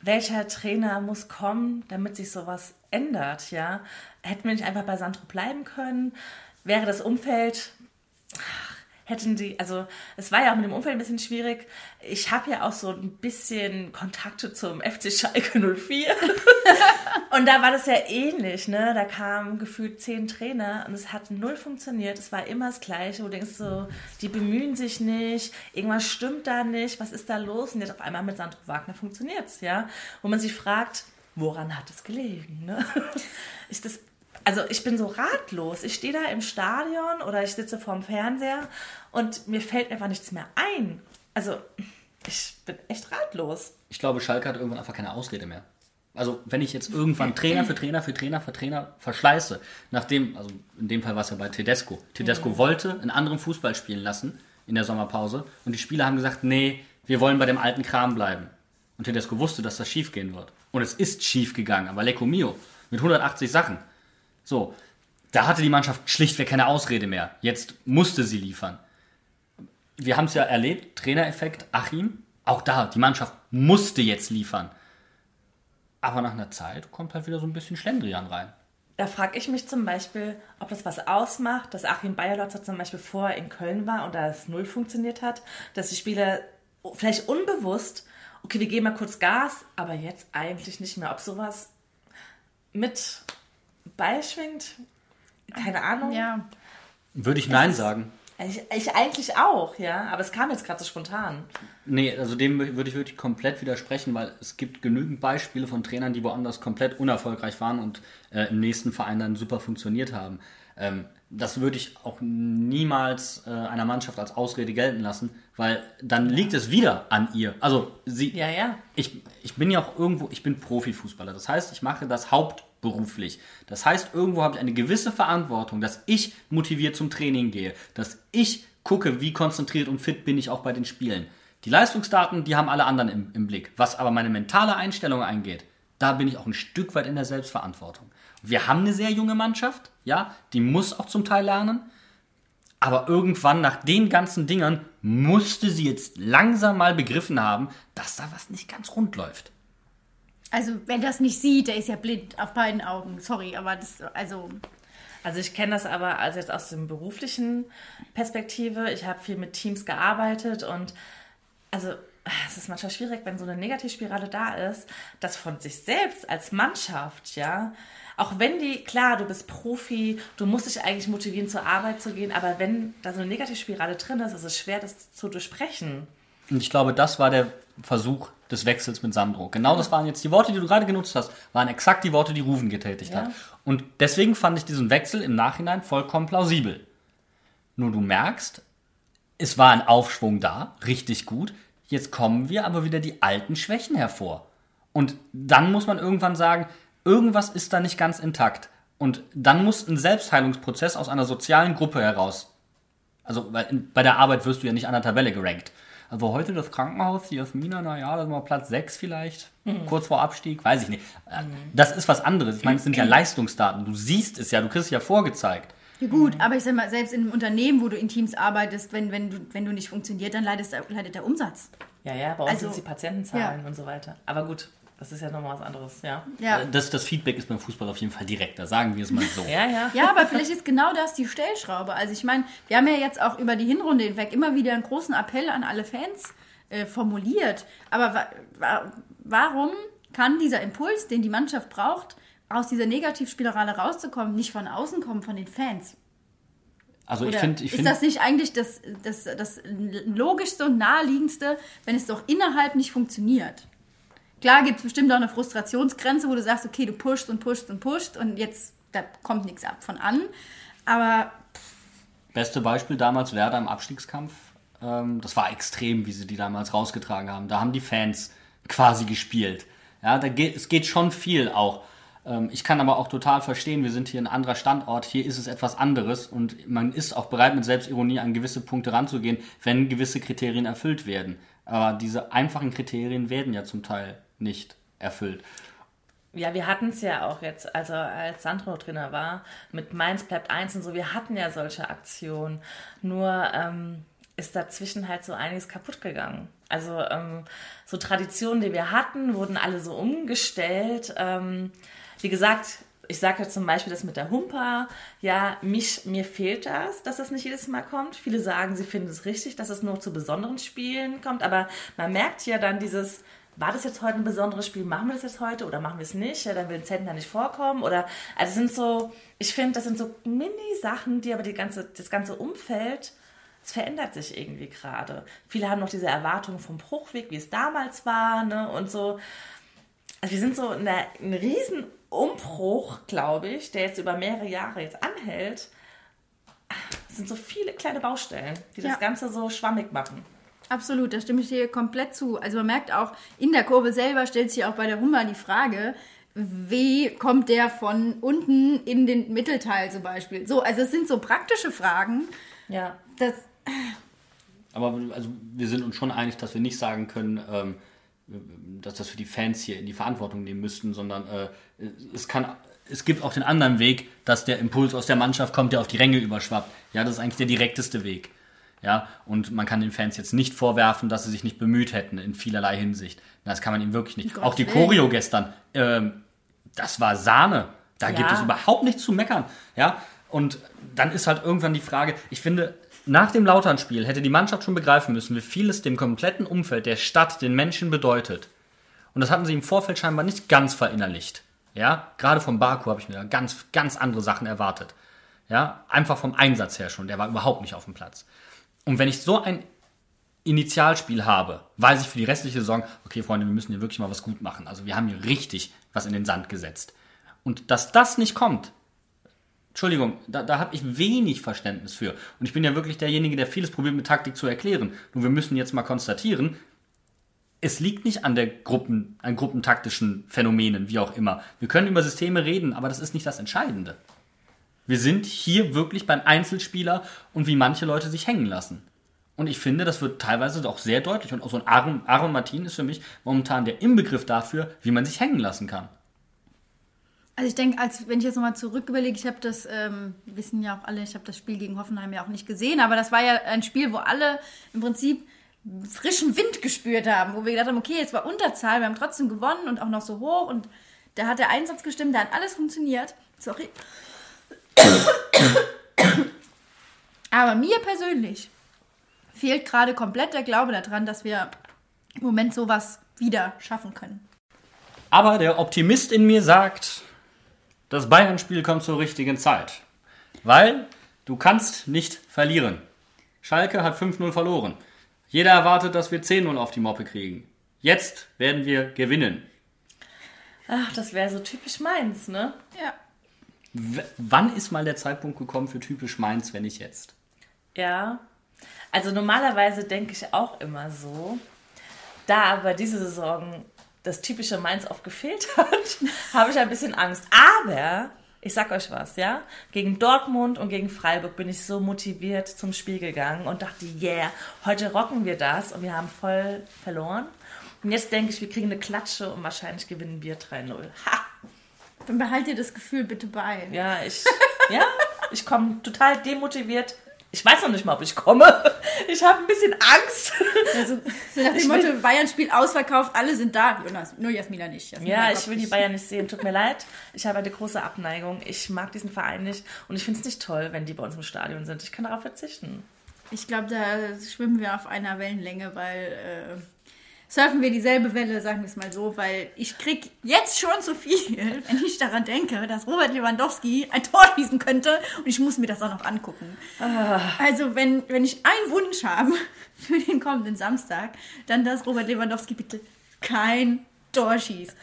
welcher Trainer muss kommen, damit sich sowas ändert, ja? Hätten wir nicht einfach bei Sandro bleiben können? Wäre das Umfeld, hätten die, also es war ja auch mit dem Umfeld ein bisschen schwierig. Ich habe ja auch so ein bisschen Kontakte zum FC Schalke 04. [laughs] und da war das ja ähnlich, ne? Da kamen gefühlt zehn Trainer und es hat null funktioniert. Es war immer das Gleiche. Wo du denkst so, die bemühen sich nicht, irgendwas stimmt da nicht, was ist da los? Und jetzt auf einmal mit Sandro Wagner funktioniert's, ja? Wo man sich fragt, woran hat es gelegen, ne? [laughs] Ist das also ich bin so ratlos. Ich stehe da im Stadion oder ich sitze vorm Fernseher und mir fällt einfach nichts mehr ein. Also ich bin echt ratlos. Ich glaube, Schalke hat irgendwann einfach keine Ausrede mehr. Also wenn ich jetzt irgendwann Trainer für Trainer für Trainer für Trainer verschleiße, nachdem, also in dem Fall war es ja bei Tedesco. Tedesco wollte einen anderen Fußball spielen lassen in der Sommerpause und die Spieler haben gesagt, nee, wir wollen bei dem alten Kram bleiben. Und Tedesco wusste, dass das schief gehen wird. Und es ist schief gegangen, aber Lecco Mio mit 180 Sachen. So, da hatte die Mannschaft schlichtweg keine Ausrede mehr. Jetzt musste sie liefern. Wir haben es ja erlebt, Trainereffekt, Achim, auch da, die Mannschaft musste jetzt liefern. Aber nach einer Zeit kommt halt wieder so ein bisschen Schlendrian rein. Da frage ich mich zum Beispiel, ob das was ausmacht, dass Achim Bayerlotzer zum Beispiel vorher in Köln war und da es null funktioniert hat, dass die Spieler vielleicht unbewusst, okay, wir geben mal kurz Gas, aber jetzt eigentlich nicht mehr. Ob sowas mit beischwingt, keine Ahnung. Ja. Würde ich Nein sagen. Ich, ich eigentlich auch, ja, aber es kam jetzt gerade so spontan. Nee, also dem würde ich wirklich komplett widersprechen, weil es gibt genügend Beispiele von Trainern, die woanders komplett unerfolgreich waren und äh, im nächsten Verein dann super funktioniert haben. Ähm, das würde ich auch niemals äh, einer Mannschaft als Ausrede gelten lassen, weil dann liegt es wieder an ihr. Also sie, Ja, ja. ich, ich bin ja auch irgendwo, ich bin Profifußballer. Das heißt, ich mache das hauptberuflich. Das heißt, irgendwo habe ich eine gewisse Verantwortung, dass ich motiviert zum Training gehe, dass ich gucke, wie konzentriert und fit bin ich auch bei den Spielen. Die Leistungsdaten, die haben alle anderen im, im Blick. Was aber meine mentale Einstellung angeht, da bin ich auch ein Stück weit in der Selbstverantwortung. Wir haben eine sehr junge Mannschaft, ja, die muss auch zum Teil lernen. Aber irgendwann nach den ganzen Dingern musste sie jetzt langsam mal begriffen haben, dass da was nicht ganz rund läuft. Also, wer das nicht sieht, der ist ja blind auf beiden Augen. Sorry, aber das, also, Also ich kenne das aber also jetzt aus dem beruflichen Perspektive. Ich habe viel mit Teams gearbeitet und also es ist manchmal schwierig, wenn so eine Negativspirale da ist, dass von sich selbst als Mannschaft, ja, auch wenn die, klar, du bist Profi, du musst dich eigentlich motivieren, zur Arbeit zu gehen, aber wenn da so eine Negativspirale drin ist, ist es schwer, das zu durchbrechen. Und ich glaube, das war der Versuch des Wechsels mit Sandro. Genau das waren jetzt die Worte, die du gerade genutzt hast, waren exakt die Worte, die Rufen getätigt Ja. hat. Und deswegen fand ich diesen Wechsel im Nachhinein vollkommen plausibel. Nur du merkst, es war ein Aufschwung da, richtig gut. Jetzt kommen wir aber wieder die alten Schwächen hervor. Und dann muss man irgendwann sagen, irgendwas ist da nicht ganz intakt. Und dann muss ein Selbstheilungsprozess aus einer sozialen Gruppe heraus also bei der Arbeit wirst du ja nicht an der Tabelle gerankt. Also heute das Krankenhaus, die Jasmina, naja, das ist mal Platz 6 vielleicht, kurz vor Abstieg, weiß ich nicht. Äh, Das ist was anderes. Ich meine, es sind ja Leistungsdaten. Du siehst es ja, du kriegst es ja vorgezeigt. ja gut, aber ich sag mal, selbst in einem Unternehmen, wo du in Teams arbeitest, wenn, wenn, du, wenn du nicht funktioniert, dann leidet, leidet der Umsatz. Ja, ja, bei uns Also, sind es die Patientenzahlen und so weiter. Aber gut, das ist ja nochmal was anderes, ja. Ja. Äh, Das, das Feedback ist beim Fußball auf jeden Fall direkter, sagen wir es mal so. [laughs] Ja, ja. Ja, aber vielleicht ist genau das die Stellschraube. Also ich meine, wir haben ja jetzt auch über die Hinrunde hinweg immer wieder einen großen Appell an alle Fans äh, formuliert. Aber wa wa warum kann dieser Impuls, den die Mannschaft braucht, aus dieser Negativspirale rauszukommen, nicht von außen kommen, von den Fans? Also ich Oder finde, ich ist find, das nicht eigentlich das, das, das logischste und naheliegendste, wenn es doch innerhalb nicht funktioniert? Klar gibt es bestimmt auch eine Frustrationsgrenze, wo du sagst, okay, du pushst und pushst und pushst und jetzt da kommt nichts ab von an. Aber Beste Beispiel damals Werder im Abstiegskampf. Ähm, das war extrem, wie sie die damals rausgetragen haben. Da haben die Fans quasi gespielt. Ja, da geht, es geht schon viel auch. Ähm, ich kann aber auch total verstehen, wir sind hier ein anderer Standort, hier ist es etwas anderes und man ist auch bereit, mit Selbstironie an gewisse Punkte ranzugehen, wenn gewisse Kriterien erfüllt werden. Aber diese einfachen Kriterien werden ja zum Teil nicht erfüllt. Ja, wir hatten es ja auch jetzt, also als Sandro Trainer war, mit Mainz bleibt eins und so, wir hatten ja solche Aktionen. Nur ähm, ist dazwischen halt so einiges kaputt gegangen. Also ähm, so Traditionen, die wir hatten, wurden alle so umgestellt. Ähm, wie gesagt, ich sage jetzt zum Beispiel das mit der Humper. Ja, mich, mir fehlt das, dass das nicht jedes Mal kommt. Viele sagen, sie finden es richtig, dass es nur zu besonderen Spielen kommt. Aber man merkt ja dann dieses, war das jetzt heute ein besonderes Spiel? Machen wir das jetzt heute oder machen wir es nicht? Ja, dann will Zentner nicht vorkommen. Oder also es sind so, ich finde, das sind so Mini-Sachen, die aber die ganze, das ganze Umfeld, es verändert sich irgendwie gerade. Viele haben noch diese Erwartung vom Bruchweg, wie es damals war, ne? Und so. Also wir sind so in einer, einem riesen Umbruch, glaube ich, der jetzt über mehrere Jahre jetzt anhält. Es sind so viele kleine Baustellen, die das Ja. Ganze so schwammig machen. Absolut, da stimme ich dir komplett zu. Also man merkt auch, in der Kurve selber stellt sich auch bei der Hummer die Frage, wie kommt der von unten in den Mittelteil zum Beispiel? So, also es sind so praktische Fragen. Ja. Das, Aber also wir sind uns schon einig, dass wir nicht sagen können, ähm, dass das für die Fans hier in die Verantwortung nehmen müssten, sondern äh, es kann, es gibt auch den anderen Weg, dass der Impuls aus der Mannschaft kommt, der auf die Ränge überschwappt. Ja, das ist eigentlich der direkteste Weg. Ja, und man kann den Fans jetzt nicht vorwerfen, dass sie sich nicht bemüht hätten in vielerlei Hinsicht. Das kann man ihnen wirklich nicht. Um auch die Willen. Choreo gestern, ähm, das war Sahne. Da Ja. gibt es überhaupt nichts zu meckern. Ja, und dann ist halt irgendwann die Frage, ich finde, nach dem Lautern-Spiel hätte die Mannschaft schon begreifen müssen, wie viel es dem kompletten Umfeld der Stadt, den Menschen bedeutet. Und das hatten sie im Vorfeld scheinbar nicht ganz verinnerlicht. Ja, gerade vom Baku habe ich mir da ganz, ganz andere Sachen erwartet. Ja, einfach vom Einsatz her schon. Der war überhaupt nicht auf dem Platz. Und wenn ich so ein Initialspiel habe, weiß ich für die restliche Saison, okay, Freunde, wir müssen hier wirklich mal was gut machen. Also wir haben hier richtig was in den Sand gesetzt. Und dass das nicht kommt, Entschuldigung, da, da habe ich wenig Verständnis für. Und ich bin ja wirklich derjenige, der vieles probiert mit Taktik zu erklären. Nur wir müssen jetzt mal konstatieren, es liegt nicht an der Gruppen, an gruppentaktischen Phänomenen, wie auch immer. Wir können über Systeme reden, aber das ist nicht das Entscheidende. Wir sind hier wirklich beim Einzelspieler und wie manche Leute sich hängen lassen. Und ich finde, das wird teilweise auch sehr deutlich. Und auch so ein Aaron, Aaron Martin ist für mich momentan der Inbegriff dafür, wie man sich hängen lassen kann. Also ich denke, als wenn ich jetzt nochmal zurück überlege, ich habe das, ähm, wissen ja auch alle, ich habe das Spiel gegen Hoffenheim ja auch nicht gesehen, aber das war ja ein Spiel, wo alle im Prinzip frischen Wind gespürt haben, wo wir gedacht haben, okay, jetzt war Unterzahl, wir haben trotzdem gewonnen und auch noch so hoch und da hat der Einsatz gestimmt, da hat alles funktioniert. Sorry. Aber mir persönlich fehlt gerade komplett der Glaube daran, dass wir im Moment sowas wieder schaffen können. Aber der Optimist in mir sagt, das Bayern-Spiel kommt zur richtigen Zeit. Weil du kannst nicht verlieren. Schalke hat 5-0 verloren. Jeder erwartet, dass wir 10-0 auf die Moppe kriegen. Jetzt werden wir gewinnen. Ach, das wäre so typisch meins, ne? Ja. Wann ist mal der Zeitpunkt gekommen für typisch Mainz, wenn nicht jetzt? Ja. Also normalerweise denke ich auch immer so. Da aber diese Saison das typische Mainz oft gefehlt [laughs] hat, habe ich ein bisschen Angst. Aber ich sag euch was, ja? Gegen Dortmund und gegen Freiburg bin ich so motiviert zum Spiel gegangen und dachte, yeah, heute rocken wir das und wir haben voll verloren. Und jetzt denke ich, wir kriegen eine Klatsche und wahrscheinlich gewinnen wir 3-0. Ha! Dann behalt dir das Gefühl bitte bei. Ja, ich, ja, ich komme total demotiviert. Ich weiß noch nicht mal, ob ich komme. Ich habe ein bisschen Angst. Also, so nach dem Motto, Bayern spielt ausverkauft, alle sind da. Jonas, Nur Jasmina nicht. Jasmina Ja, ich will die. Bayern nicht sehen. Tut mir leid. Ich habe eine große Abneigung. Ich mag diesen Verein nicht. Und ich finde es nicht toll, wenn die bei uns im Stadion sind. Ich kann darauf verzichten. Ich glaube, da schwimmen wir auf einer Wellenlänge, weil äh, surfen wir dieselbe Welle, sagen wir es mal so, weil ich krieg jetzt schon zu viel, [laughs] wenn ich daran denke, dass Robert Lewandowski ein Tor schießen könnte und ich muss mir das auch noch angucken. Also wenn, wenn ich einen Wunsch habe [laughs] für den kommenden Samstag, dann dass Robert Lewandowski bitte kein Tor schießt.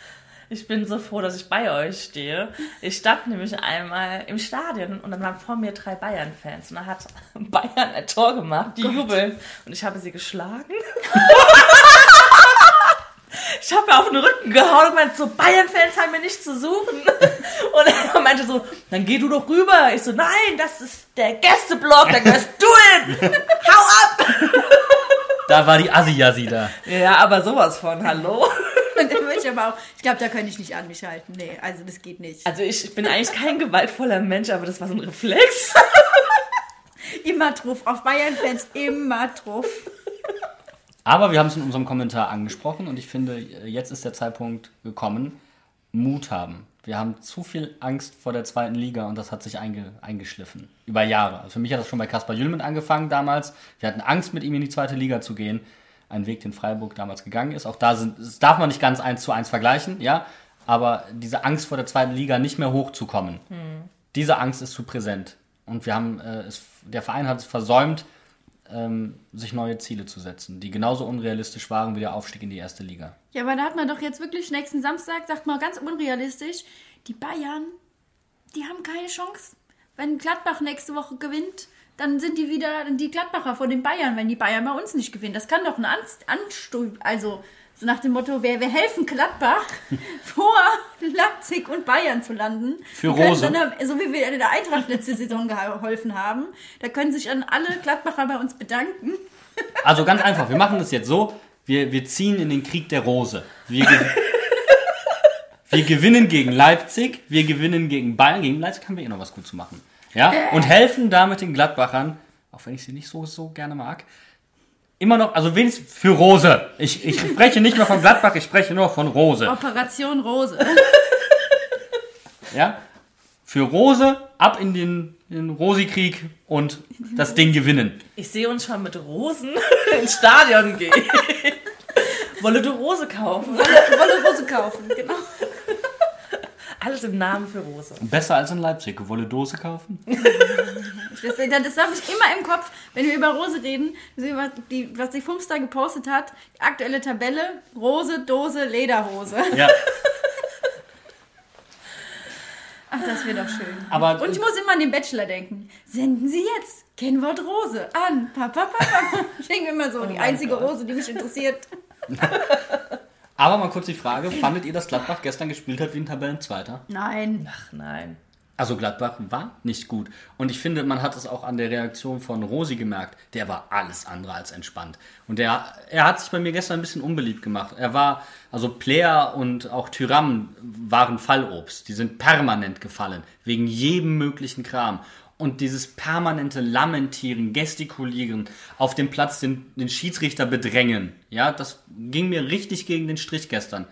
Ich bin so froh, dass ich bei euch stehe. Ich stand nämlich einmal im Stadion und dann waren vor mir drei Bayern-Fans. Und da hat [laughs] Bayern ein Tor gemacht, die jubeln. Und ich habe sie geschlagen. Ich habe mir auf den Rücken gehauen und meinte so, Bayern-Fans haben mir nichts zu suchen. [laughs] Und er meinte so, dann geh du doch rüber. Ich so, nein, das ist der Gästeblock, da gehörst du hin. [laughs] Hau ab. Da war die Assi-Jassi da. Ja, aber sowas von, hallo. Und [laughs] dann würde ich aber auch, ich glaube, da könnte ich nicht an mich halten. Nee, also das geht nicht. Also ich, ich bin eigentlich kein gewaltvoller Mensch, aber das war so ein Reflex. Immer drauf, auf Bayern-Fans immer drauf. Aber wir haben es in unserem Kommentar angesprochen und ich finde, jetzt ist der Zeitpunkt gekommen, Mut haben. Wir haben zu viel Angst vor der zweiten Liga und das hat sich einge eingeschliffen. Über Jahre. Also für mich hat das schon bei Kaspar Jülmen angefangen damals. Wir hatten Angst, mit ihm in die zweite Liga zu gehen. Ein Weg, den Freiburg damals gegangen ist. Auch da sind, das darf man nicht ganz eins zu eins vergleichen, ja. Aber diese Angst vor der zweiten Liga nicht mehr hochzukommen, diese Angst ist zu präsent. Und wir haben, äh, es, der Verein hat es versäumt, ähm, sich neue Ziele zu setzen, die genauso unrealistisch waren wie der Aufstieg in die erste Liga. Ja, aber da hat man doch jetzt wirklich nächsten Samstag, sagt mal ganz unrealistisch, die Bayern, die haben keine Chance. Wenn Gladbach nächste Woche gewinnt, dann sind die wieder die Gladbacher vor den Bayern, wenn die Bayern bei uns nicht gewinnen. Das kann doch ein Anst also so nach dem Motto, wir, wir helfen Gladbach [laughs] vor Leipzig und Bayern zu landen. Für Die Rose. Dann, so wie wir der Eintracht letzte Saison geholfen haben, da können sich dann alle Gladbacher bei uns bedanken. Also ganz einfach, wir machen das jetzt so, wir, wir ziehen in den Krieg der Rose. Wir, gew [laughs] wir gewinnen gegen Leipzig, wir gewinnen gegen Bayern. Gegen Leipzig haben wir eh noch was gut zu machen. Ja? Und helfen damit den Gladbachern, auch wenn ich sie nicht so, so gerne mag, immer noch, also wenigstens für Rose. Ich, ich spreche nicht mehr von Gladbach, ich spreche nur von Rose. Operation Rose. Ja? Für Rose ab in den, den Rosi-Krieg und das Ding gewinnen. Ich sehe uns schon mit Rosen [laughs] ins Stadion gehen. [laughs] Wolle du Rose kaufen? Wolle Rose kaufen, genau. Alles im Namen für Rose. Besser als in Leipzig. Wolle Dose kaufen? [laughs] Das, das habe ich immer im Kopf, wenn wir über Rose reden. Was die, was die Fumster gepostet hat, die aktuelle Tabelle, Rose, Dose, Lederhose. Ja. [laughs] Ach, das wäre doch schön. Aber Und ich muss immer an den Bachelor denken. Senden Sie jetzt Kennwort Rose an. Papa, Papa. [laughs] Ich denke immer so, die mein einzige Gott. Rose, die mich interessiert. Aber mal kurz die Frage, fandet ihr, dass Gladbach gestern gespielt hat wie ein Tabellenzweiter? Nein. Ach nein. Also Gladbach war nicht gut. Und ich finde, man hat es auch an der Reaktion von Rosi gemerkt. Der war alles andere als entspannt. Und der, er hat sich bei mir gestern ein bisschen unbeliebt gemacht. Er war, also Player und auch Tyram waren Fallobst. Die sind permanent gefallen. Wegen jedem möglichen Kram. Und dieses permanente Lamentieren, Gestikulieren, auf dem Platz den, den Schiedsrichter bedrängen. Ja, das ging mir richtig gegen den Strich gestern.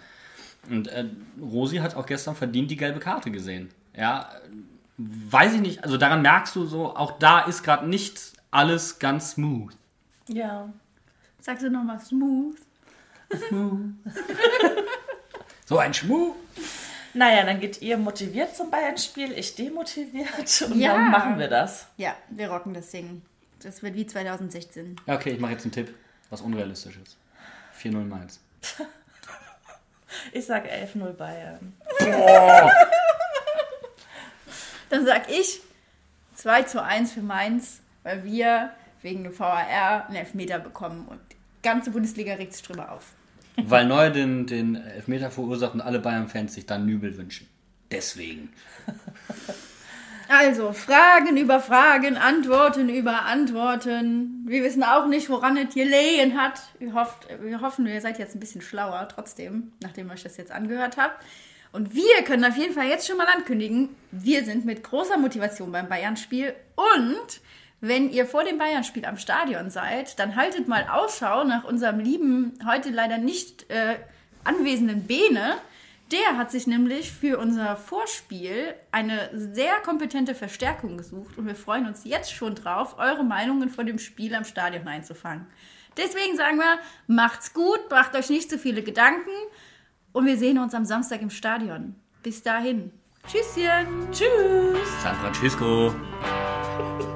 Und äh, Rosi hat auch gestern verdient die gelbe Karte gesehen. Ja, weiß ich nicht. Also daran merkst du so, auch da ist gerade nicht alles ganz smooth. Ja. Sagst du nochmal smooth? [laughs] So ein Schmuh. Naja, dann geht ihr motiviert zum Bayern-Spiel, ich demotiviert [laughs] und Ja. dann machen wir das. Ja, wir rocken das Ding. Das wird wie 2016. Ja, okay, ich mache jetzt einen Tipp, was unrealistisch ist. 4-0 Mainz. Ich sage 11-0 Bayern. [laughs] Dann sag ich 2 zu 1 für Mainz, weil wir wegen dem VAR einen Elfmeter bekommen und die ganze Bundesliga regt sich drüber auf. Weil Neuer den, den Elfmeter verursacht und alle Bayern-Fans sich dann Nübel wünschen. Deswegen. Also, Fragen über Fragen, Antworten über Antworten. Wir wissen auch nicht, woran es gelegen hat. Wir, hofft, wir hoffen, ihr seid jetzt ein bisschen schlauer, trotzdem, nachdem ihr euch das jetzt angehört habt. Und wir können auf jeden Fall jetzt schon mal ankündigen, wir sind mit großer Motivation beim Bayern-Spiel. Und wenn ihr vor dem Bayern-Spiel am Stadion seid, dann haltet mal Ausschau nach unserem lieben, heute leider nicht äh, anwesenden Bene. Der hat sich nämlich für unser Vorspiel eine sehr kompetente Verstärkung gesucht und wir freuen uns jetzt schon drauf, eure Meinungen vor dem Spiel am Stadion einzufangen. Deswegen sagen wir, macht's gut, macht euch nicht zu viele Gedanken und wir sehen uns am Samstag im Stadion. Bis dahin. Tschüsschen. Tschüss! San Francisco. [laughs]